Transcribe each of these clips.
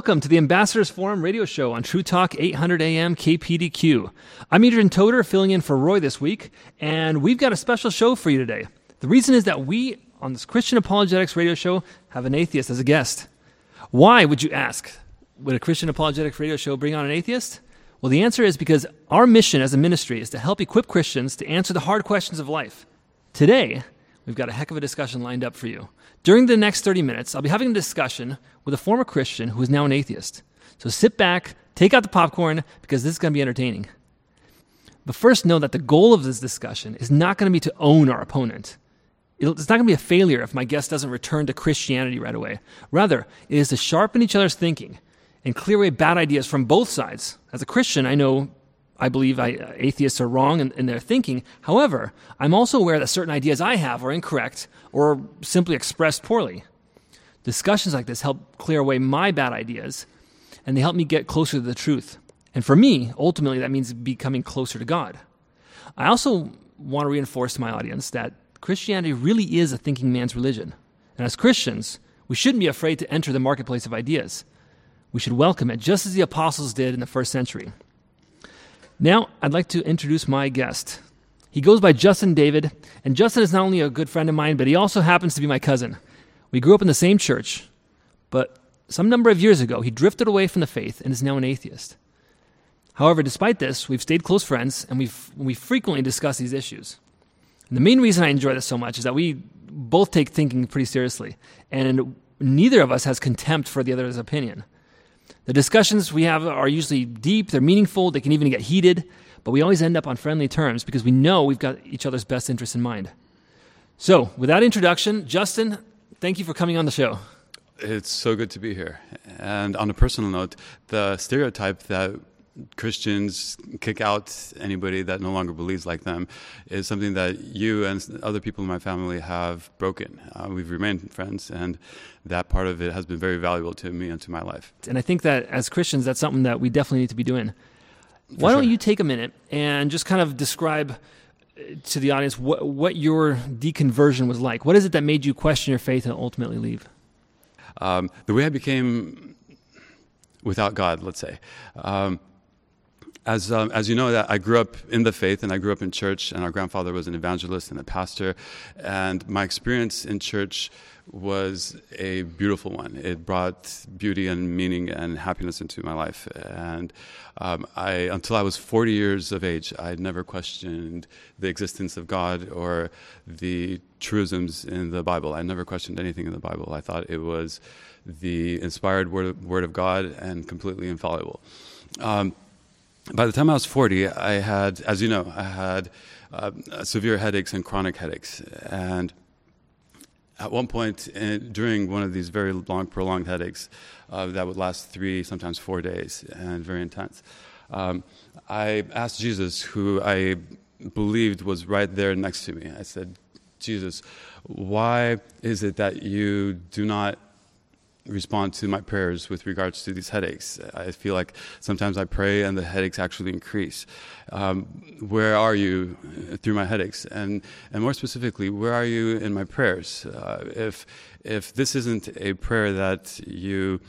Welcome to the Ambassadors Forum radio show on True Talk 800 AM KPDQ. I'm Adrian Toder filling in for Roy this week, and we've got a special show for you today. The reason is that we, on this Christian Apologetics radio show, have an atheist as a guest. Why, would you ask? Would a Christian Apologetics radio show bring on an atheist? Well, the answer is because our mission as a ministry is to help equip Christians to answer the hard questions of life. Today, we've got a heck of a discussion lined up for you. During the next 30 minutes, I'll be having a discussion with a former Christian who is now an atheist. So sit back, take out the popcorn, because this is going to be entertaining. But first, know that the goal of this discussion is not going to be to own our opponent. It's not going to be a failure if my guest doesn't return to Christianity right away. Rather, it is to sharpen each other's thinking and clear away bad ideas from both sides. As a Christian, I know I believe I, atheists are wrong in, in, their thinking. However, I'm also aware that certain ideas I have are incorrect or simply expressed poorly. Discussions like this help clear away my bad ideas, and they help me get closer to the truth. And for me, ultimately, that means becoming closer to God. I also want to reinforce to my audience that Christianity really is a thinking man's religion. And as Christians, we shouldn't be afraid to enter the marketplace of ideas. We should welcome it just as the apostles did in the first century. Now, I'd like to introduce my guest. He goes by Justin David, and Justin is not only a good friend of mine, but he also happens to be my cousin. We grew up in the same church, but some number of years ago, he drifted away from the faith and is now an atheist. However, despite this, we've stayed close friends and we've, we frequently discuss these issues. And the main reason I enjoy this so much is that we both take thinking pretty seriously, and neither of us has contempt for the other's opinion. The discussions we have are usually deep, they're meaningful, they can even get heated, but we always end up on friendly terms because we know we've got each other's best interests in mind. So, with that introduction, Justin, thank you for coming on the show. It's so good to be here. And on a personal note, the stereotype that Christians kick out anybody that no longer believes like them is something that you and other people in my family have broken. Uh, we've remained friends, and that part of it has been very valuable to me and to my life. And I think that as Christians, that's something that we definitely need to be doing. For Why don't you take a minute and just kind of describe uh, to the audience what, what your deconversion was like? What is it that made you question your faith and ultimately leave? Um, the way I became without God, let's say. Um, as, um, as you know, that I grew up in the faith and I grew up in church, and our grandfather was an evangelist and a pastor. And my experience in church was a beautiful one. It brought beauty and meaning and happiness into my life. And um, I, until I was 40 years of age, I had never questioned the existence of God or the truisms in the Bible. I never questioned anything in the Bible. I thought it was the inspired word word of God and completely infallible. Um, by the time I was 40, I had, as you know, I had uh, severe headaches and chronic headaches. And at one point in, during one of these very long, prolonged headaches uh, that would last three, sometimes four days, and very intense, um, I asked Jesus, who I believed was right there next to me. I said, Jesus, why is it that you do not respond to my prayers with regards to these headaches. I feel like sometimes I pray and the headaches actually increase. Um, where are you through my headaches? And, and more specifically, where are you in my prayers? Uh, if, if this isn't a prayer that you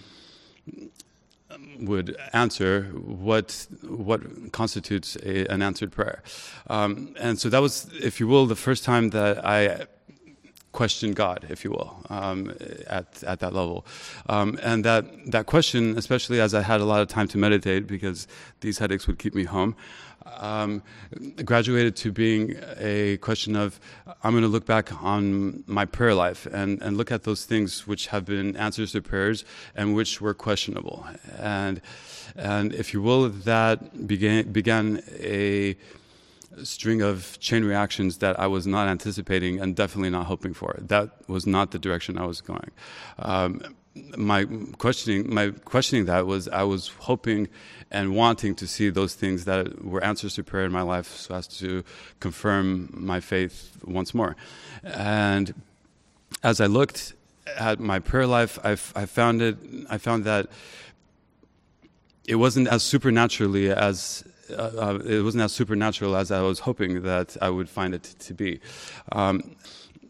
would answer what what constitutes a, an answered prayer, um, and so that was, if you will, the first time that I question God, if you will, um, at at that level, um, and that that question, especially as I had a lot of time to meditate because these headaches would keep me home, um, graduated to being a question of I'm going to look back on my prayer life and and look at those things which have been answers to prayers and which were questionable, and and if you will, that began began a string of chain reactions that I was not anticipating and definitely not hoping for. That was not the direction I was going. Um, my questioning, my questioning that was I was hoping and wanting to see those things that were answers to prayer in my life, so as to confirm my faith once more. And as I looked at my prayer life, I, I found it. I found that it wasn't as supernaturally as uh, uh, it wasn't as supernatural as I was hoping that I would find it to be. Um,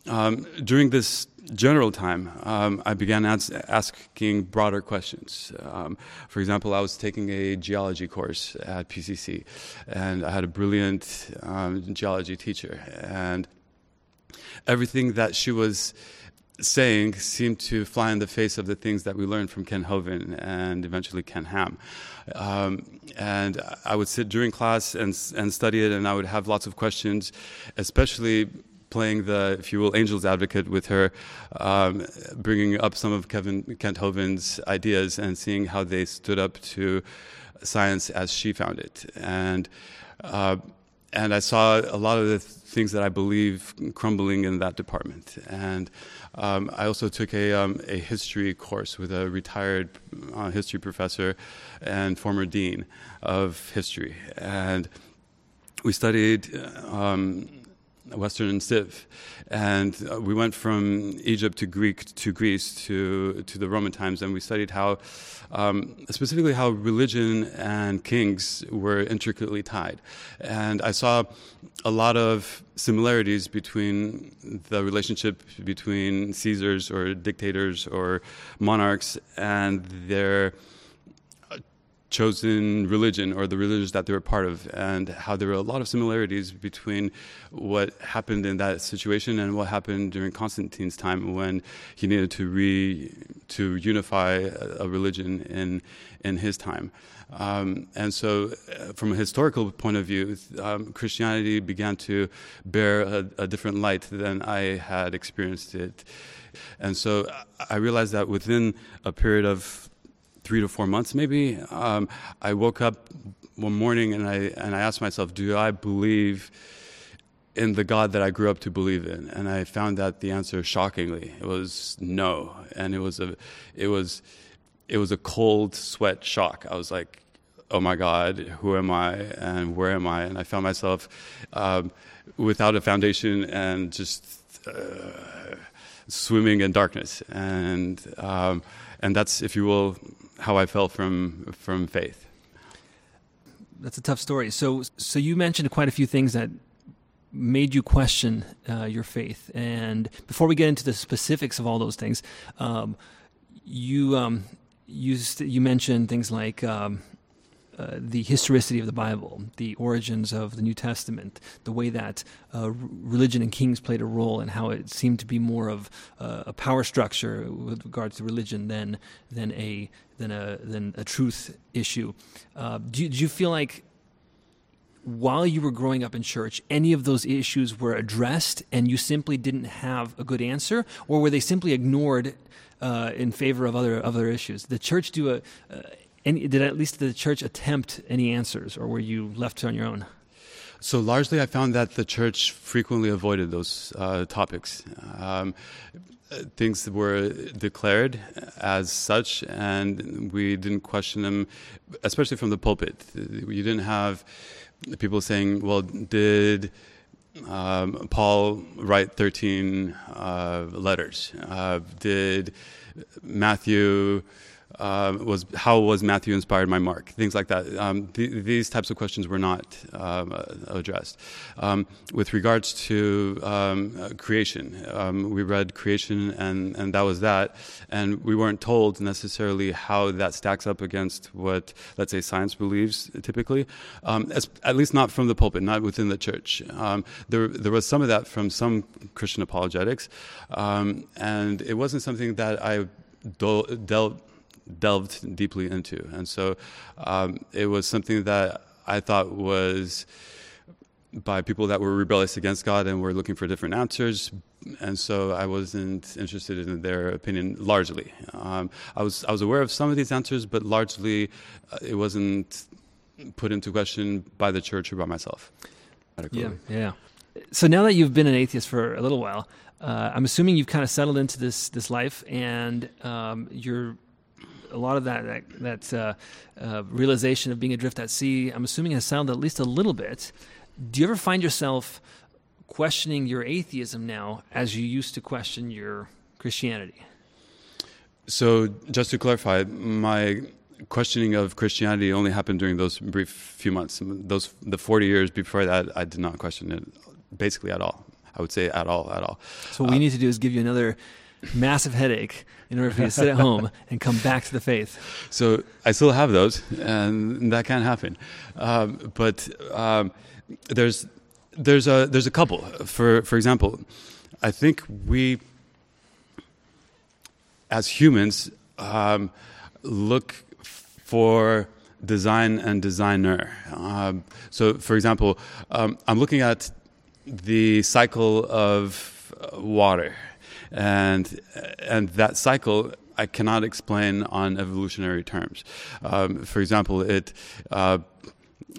um, during this general time, um, I began as- asking broader questions. Um, for example, I was taking a geology course at PCC, and I had a brilliant um, geology teacher, and everything that she was saying seemed to fly in the face of the things that we learned from Kent Hovind and eventually Ken Ham. Um, and I would sit during class and, and study it, and I would have lots of questions, especially playing the, if you will, angel's advocate with her, um, bringing up some of Kevin Kent Hovind's ideas and seeing how they stood up to science as she found it. And uh, and I saw a lot of the things that I believe crumbling in that department. And um, I also took a, um, a history course with a retired uh, history professor and former dean of history. And we studied um, Western and Civ, and uh, we went from Egypt to Greek to Greece to to the Roman times, and we studied how, um, specifically, how religion and kings were intricately tied, and I saw a lot of similarities between the relationship between Caesars or dictators or monarchs and their chosen religion or the religions that they were part of, and how there were a lot of similarities between what happened in that situation and what happened during Constantine's time when he needed to re to unify a, religion in in his time. Um, and so, uh, from a historical point of view, um, Christianity began to bear a, a different light than I had experienced it. And so, I realized that within a period of three to four months, maybe, um, I woke up one morning and I and I asked myself, do I believe in the God that I grew up to believe in? And I found that the answer, shockingly, it was no, and it was a it was it was a cold sweat shock. I was like, oh my God, who am I and where am I? And I found myself um, without a foundation and just. Uh, swimming in darkness, and um, and that's, if you will, how I fell from from faith. That's a tough story. So, so you mentioned quite a few things that made you question uh, your faith. And before we get into the specifics of all those things, um, you um, you you mentioned things like um, uh, the historicity of the Bible, the origins of the New Testament, the way that uh, religion and kings played a role, and how it seemed to be more of uh, a power structure with regards to religion than than a than a than a truth issue. Uh, do, do you feel like while you were growing up in church, any of those issues were addressed, and you simply didn't have a good answer, or were they simply ignored uh, in favor of other other issues? The church do a, any, did at least the church attempt any answers, or were you left on your own? So largely, I found that the church frequently avoided those uh, topics. Um, things were declared as such, and we didn't question them, especially from the pulpit. You didn't have people saying, "Well, did." Um, Paul write 13 uh, letters? Uh, did Matthew uh, was how was Matthew inspired by Mark? Things like that. Um, th- these types of questions were not um, uh, addressed. Um, with regards to um, uh, creation, um, we read creation, and, and that was that, and we weren't told necessarily how that stacks up against what, let's say, science believes typically. Um, as, at least not from the pulpit, not within the church. there, there was some of that from some Christian apologetics, and it wasn't something that I do- dealt delved deeply into. And so um, it was something that I thought was by people that were rebellious against God and were looking for different answers. And so I wasn't interested in their opinion largely. Um, I was I was aware of some of these answers, but largely uh, it wasn't put into question by the church or by myself. Yeah, yeah. So now that you've been an atheist for a little while, uh, I'm assuming you've kind of settled into this this life, and um, you're a lot of that that, that uh, uh, realization of being adrift at sea, I'm assuming has sounded at least a little bit. Do you ever find yourself questioning your atheism now as you used to question your Christianity? So, just to clarify, my questioning of Christianity only happened during those brief few months. Those the 40 years before that, I did not question it basically at all. I would say at all, at all. So what we need to do is give you another massive headache in order for you to sit at home and come back to the faith. So I still have those, and that can't happen. Um, but um, there's there's a there's a couple. For for example, I think we as humans um, look for design and designer. Um, so, for example, um, I'm looking at the cycle of water, and and that cycle I cannot explain on evolutionary terms. Um, for example, it. Uh,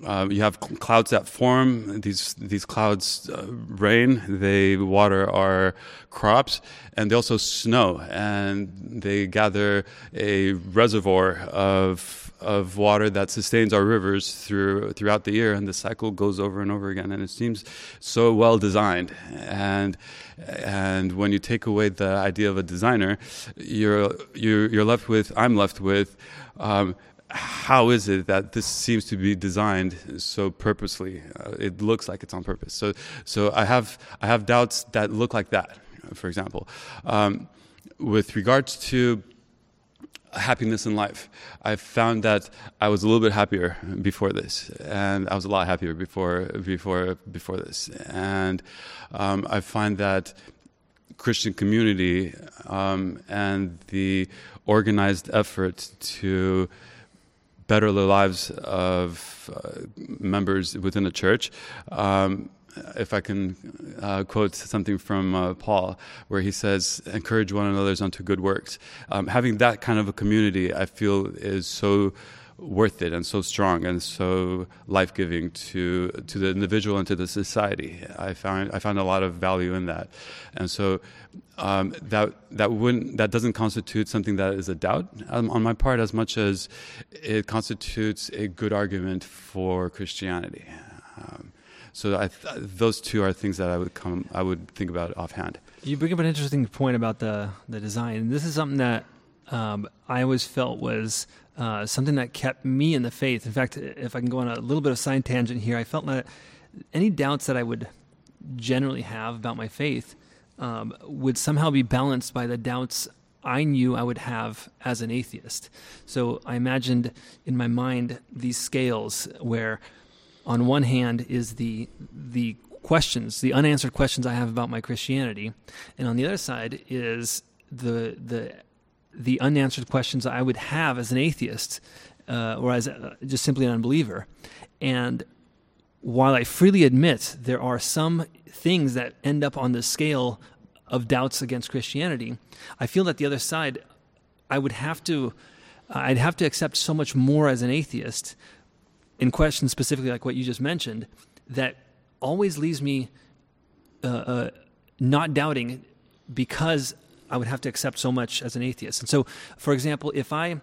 uh, you have clouds that form. These these clouds uh, rain. They water our crops, and they also snow, and they gather a reservoir of of water that sustains our rivers through throughout the year, and the cycle goes over and over again. And it seems so well designed. And and when you take away the idea of a designer, you're you're, you're left with. I'm left with. Um, how is it that this seems to be designed so purposely? Uh, it looks like it's on purpose. So, so I have I have doubts that look like that. For example, um, with regards to happiness in life, I found that I was a little bit happier before this, and I was a lot happier before before before this, and um, I find that Christian community um, and the organized effort to better the lives of uh, members within the church. Um, if I can uh, quote something from uh, Paul, where he says, "Encourage one another unto good works." Um, having that kind of a community, I feel, is so worth it and so strong and so life giving to to the individual and to the society. I found I found a lot of value in that, and so um, that that wouldn't that doesn't constitute something that is a doubt um, on my part as much as it constitutes a good argument for Christianity. Um, so I, those two are things that I would come I would think about offhand. You bring up an interesting point about the the design. This is something that um, I always felt was uh, something that kept me in the faith. In fact, if I can go on a little bit of side tangent here, I felt that any doubts that I would generally have about my faith um, would somehow be balanced by the doubts I knew I would have as an atheist. So I imagined in my mind these scales where, on one hand, is the the questions, the unanswered questions I have about my Christianity, and on the other side is the the the unanswered questions I would have as an atheist uh, or as a, just simply an unbeliever. And while I freely admit there are some things that end up on the scale of doubts against Christianity, I feel that the other side, I would have to, I'd have to accept so much more as an atheist in questions specifically like what you just mentioned that always leaves me uh, uh, not doubting because I would have to accept so much as an atheist. And so, for example, if I,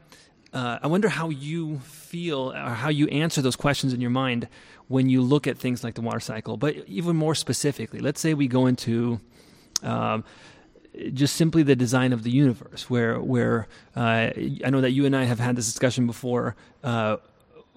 uh, I wonder how you feel or how you answer those questions in your mind when you look at things like the water cycle. But even more specifically, let's say we go into um, just simply the design of the universe, where where uh, I know that you and I have had this discussion before. Uh,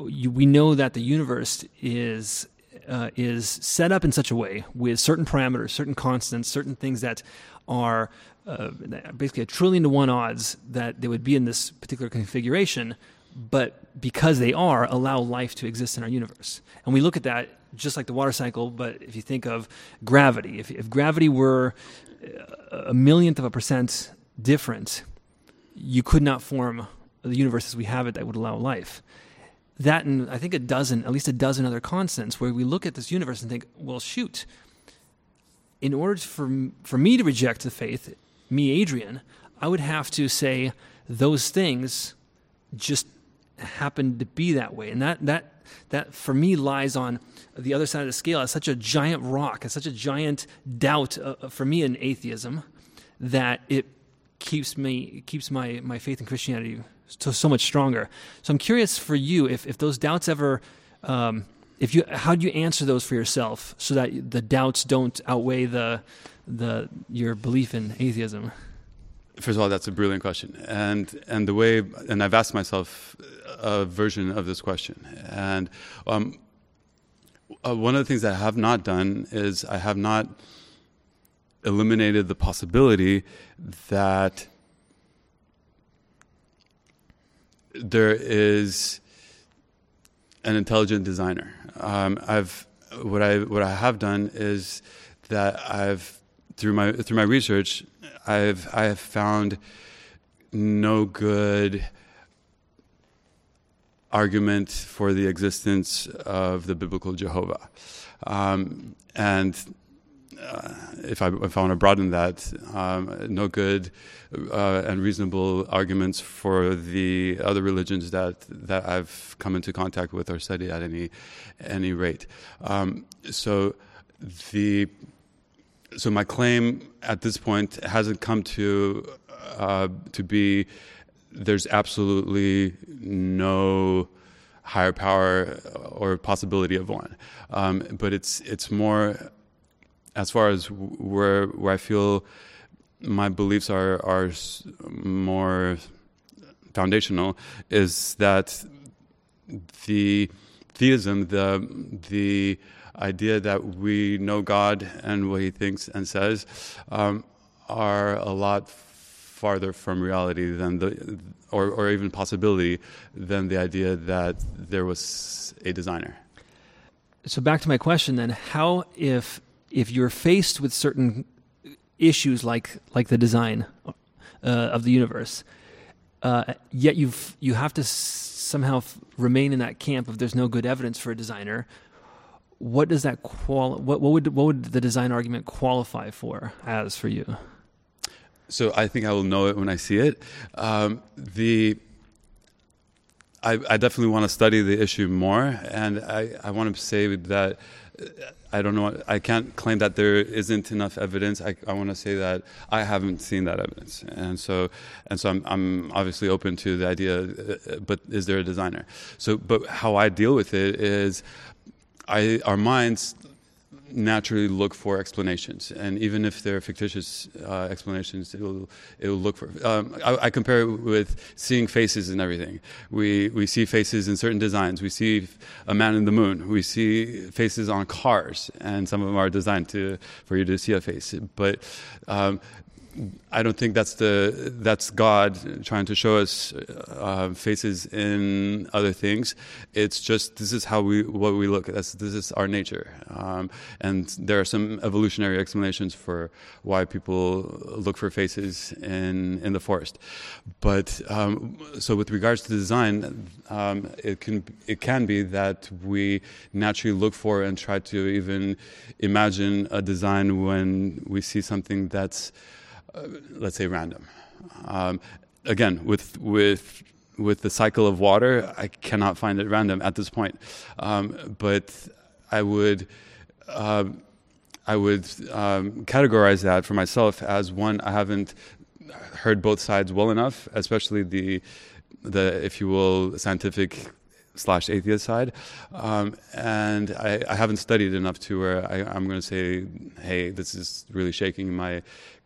you, we know that the universe is uh, is set up in such a way with certain parameters, certain constants, certain things that are uh, basically a trillion to one odds that they would be in this particular configuration, but because they are, allow life to exist in our universe. And we look at that just like the water cycle, but if you think of gravity, if, if gravity were a millionth of a percent different, you could not form the universe as we have it that would allow life. That and I think a dozen, at least a dozen other constants, where we look at this universe and think, well, shoot, in order for, for me to reject the faith, me, Adrian, I would have to say those things just happen to be that way. And that, that, that for me lies on the other side of the scale as such a giant rock, as such a giant doubt uh, uh for me in atheism that it keeps me keeps my, my faith in Christianity so, so much stronger. So I'm curious for you if, if those doubts ever um, if you how do you answer those for yourself so that the doubts don't outweigh the the your belief in atheism? First of all, that's a brilliant question, and and the way and I've asked myself a version of this question, and um, uh, one of the things that I have not done is I have not eliminated the possibility that there is an intelligent designer. Um, I've what I what I have done is that I've through my through my research I've I have found no good argument for the existence of the biblical Jehovah, um, and uh, if I if I want to broaden that, um, no good uh, and reasonable arguments for the other religions that that I've come into contact with or studied at any any rate. Um, so the so my claim at this point hasn't come to uh, to be there's absolutely no higher power or possibility of one, um, but it's it's more as far as where where I feel my beliefs are are more foundational is that the theism, the the idea that we know God and what He thinks and says, um, are a lot farther from reality than the, or, or even possibility than the idea that there was a designer. So back to my question then: How if if you're faced with certain issues like like the design uh, of the universe, uh, yet you've you have to somehow f- remain in that camp of there's no good evidence for a designer. What does that qual? What, what would what would the design argument qualify for as for you? So I think I will know it when I see it. Um, the I, I, definitely want to study the issue more, and I, I want to say that I don't know. I can't claim that there isn't enough evidence. I, I want to say that I haven't seen that evidence, and so and so I'm, I'm obviously open to the idea. Uh, but is there a designer? So, but how I deal with it is, I our minds naturally look for explanations, and even if they're fictitious uh, explanations, it'll it'll look for. Um, I, I, compare it with seeing faces and everything. We we see faces in certain designs. We see a man in the moon. We see faces on cars, and some of them are designed to for you to see a face. But um, I don't think that's the that's God trying to show us uh, faces in other things. It's just this is how we what we look. That's this is our nature, um, and there are some evolutionary explanations for why people look for faces in in the forest. But um, so with regards to design, um, it can it can be that we naturally look for and try to even imagine a design when we see something that's uh, let's say random. Um, again, with with with the cycle of water, I cannot find it random at this point. Um, but I would. Uh, I would um, categorize that for myself as one I haven't heard both sides well enough, especially the the if you will scientific slash atheist side, um, and I, I, haven't studied enough to where I, am going to say, hey, this is really shaking my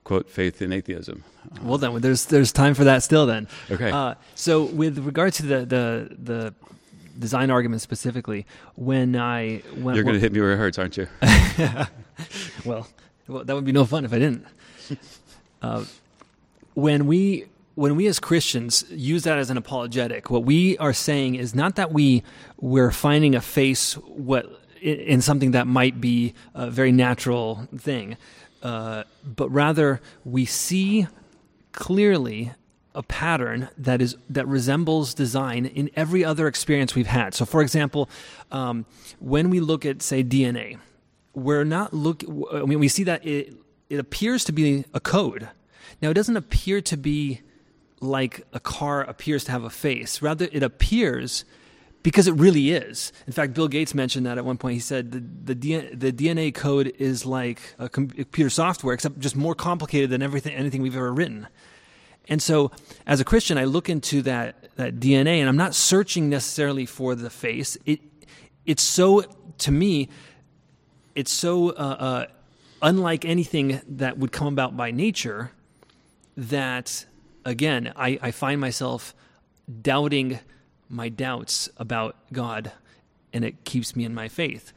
quote faith in atheism. well, then there's there's time for that still. Then okay. Uh, so with regard to the the the design argument specifically, when I when you're going to hit me where it hurts, aren't you? well, well, that would be no fun if I didn't. Uh, when we when we as Christians use that as an apologetic, what we are saying is not that we we're finding a face what in something that might be a very natural thing, uh, but rather we see clearly a pattern that is that resembles design in every other experience we've had. So, for example, um, when we look at say DNA, we're not look. I mean, we see that it it appears to be a code. Now, it doesn't appear to be like a car appears to have a face. Rather, it appears because it really is. In fact, Bill Gates mentioned that at one point. He said the the, the DNA code is like a computer software, except just more complicated than everything anything we've ever written. And so, as a Christian, I look into that that DNA, and I'm not searching necessarily for the face. It it's so to me, it's so uh, uh, unlike anything that would come about by nature that again I, I find myself doubting my doubts about God and it keeps me in my faith.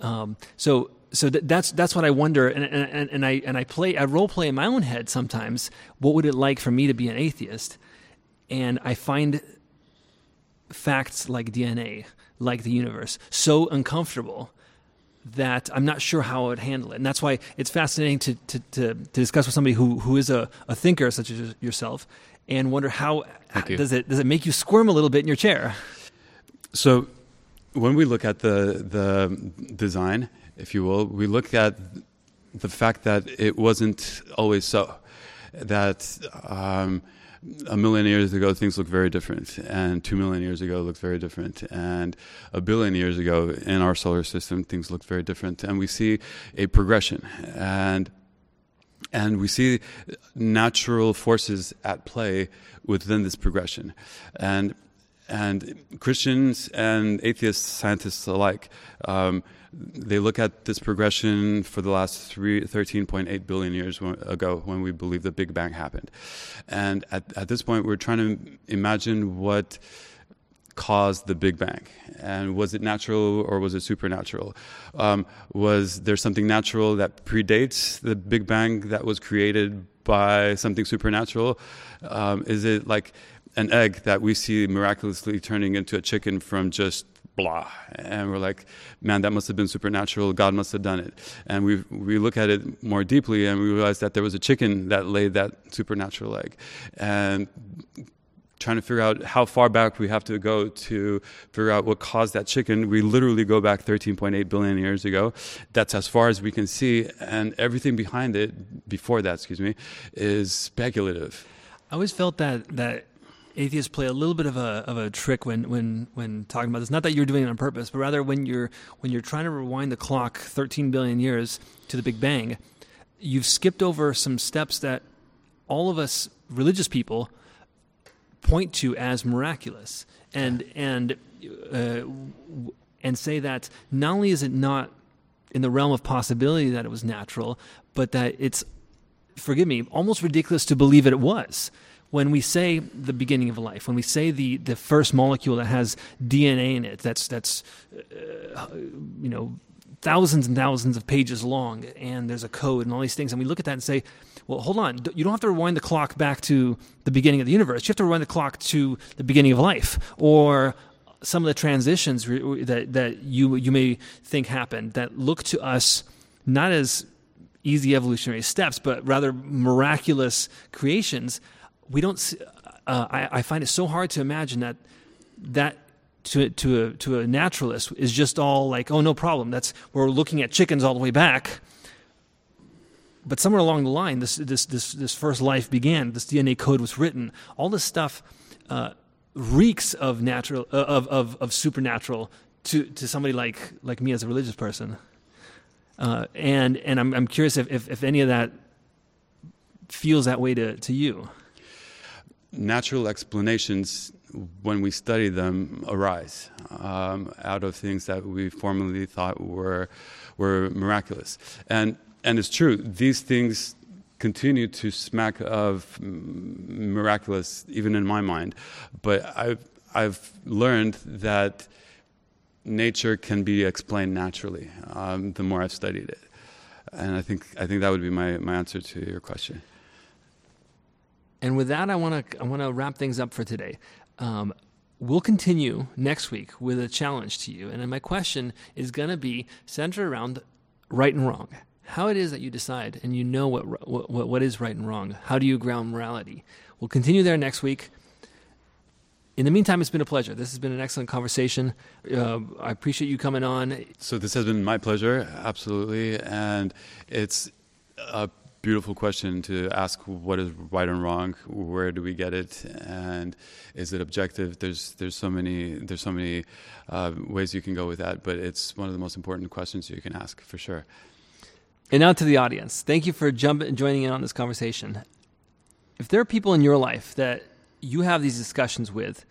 Um, so so th- that's that's what I wonder, and, and and I and I play I role play in my own head sometimes. What would it like for me to be an atheist? And I find facts like DNA, like the universe, so uncomfortable that I'm not sure how I would handle it. And that's why it's fascinating to, to, to, to discuss with somebody who, who is a, a thinker such as yourself and wonder how, does it does it make you squirm a little bit in your chair? So when we look at the the design, if you will, we look at the fact that it wasn't always so. That um, a million years ago things looked very different, and two million years ago looked very different, and a billion years ago in our solar system things looked very different, and we see a progression and and we see natural forces at play within this progression and and Christians and atheist scientists alike, um, they look at this progression for the last 13.8 billion years ago when we believe the Big Bang happened. And at, at this point, we're trying to imagine what caused the Big Bang? And was it natural or was it supernatural? Um, was there something natural that predates the Big Bang that was created by something supernatural? Um, is it like an egg that we see miraculously turning into a chicken from just blah and we're like man that must have been supernatural god must have done it and we we look at it more deeply and we realize that there was a chicken that laid that supernatural egg and trying to figure out how far back we have to go to figure out what caused that chicken. We literally go back 13.8 billion years ago. That's as far as we can see, and everything behind it, before that, excuse me, is speculative. I always felt that that atheists play a little bit of a of a trick when when when talking about this. Not that you're doing it on purpose, but rather when you're when you're trying to rewind the clock 13 billion years to the Big Bang, you've skipped over some steps that all of us religious people point to as miraculous, and and uh, and say that not only is it not in the realm of possibility that it was natural, but that it's forgive me, almost ridiculous to believe it was. When we say the beginning of life, when we say the, the first molecule that has DNA in it, that's that's uh, you know thousands and thousands of pages long, and there's a code and all these things, and we look at that and say, well, hold on, you don't have to rewind the clock back to the beginning of the universe. You have to rewind the clock to the beginning of life, or some of the transitions that that you you may think happened that look to us not as easy evolutionary steps, but rather miraculous creations we don't. See, uh, I, I find it so hard to imagine that that to to a to a naturalist is just all like, oh, no problem. That's we're looking at chickens all the way back. But somewhere along the line, this this this this first life began. This DNA code was written. All this stuff uh, reeks of natural uh, of, of of supernatural to to somebody like like me as a religious person. Uh, and and I'm I'm curious if, if if any of that feels that way to to you natural explanations, when we study them, arise um, out of things that we formerly thought were were miraculous. And and it's true; these things continue to smack of miraculous, even in my mind. But I've I've learned that nature can be explained naturally. Um, the more I've studied it, and I think I think that would be my, my answer to your question. And with that, I want to I want to wrap things up for today. Um, we'll continue next week with a challenge to you, and my question is going to be centered around right and wrong. How it is that you decide and you know what, what what is right and wrong. How do you ground morality? We'll continue there next week. In the meantime, it's been a pleasure. This has been an excellent conversation. Uh, I appreciate you coming on. So this has been my pleasure, absolutely, and it's a beautiful question to ask what is right and wrong where do we get it and is it objective there's there's so many there's so many uh, ways you can go with that but it's one of the most important questions you can ask for sure and now to the audience thank you for jumping joining in on this conversation if there are people in your life that you have these discussions with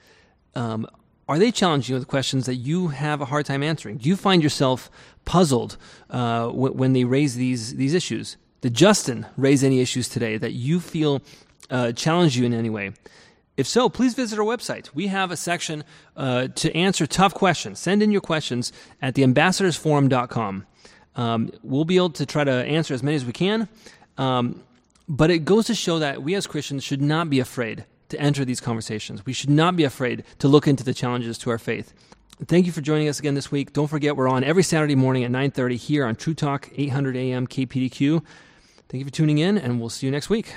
um, are they challenging you with questions that you have a hard time answering? Do you find yourself puzzled uh, w- when they raise these these issues? Did Justin raise any issues today that you feel uh, challenge you in any way? If so, please visit our website. We have a section uh, to answer tough questions. Send in your questions at theambassadorsforum.com. Um, we'll be able to try to answer as many as we can. Um, but it goes to show that we as Christians should not be afraid to enter these conversations. We should not be afraid to look into the challenges to our faith. Thank you for joining us again this week. Don't forget we're on every Saturday morning at 9:30 here on True Talk 800 AM KPDQ. Thank you for tuning in and we'll see you next week.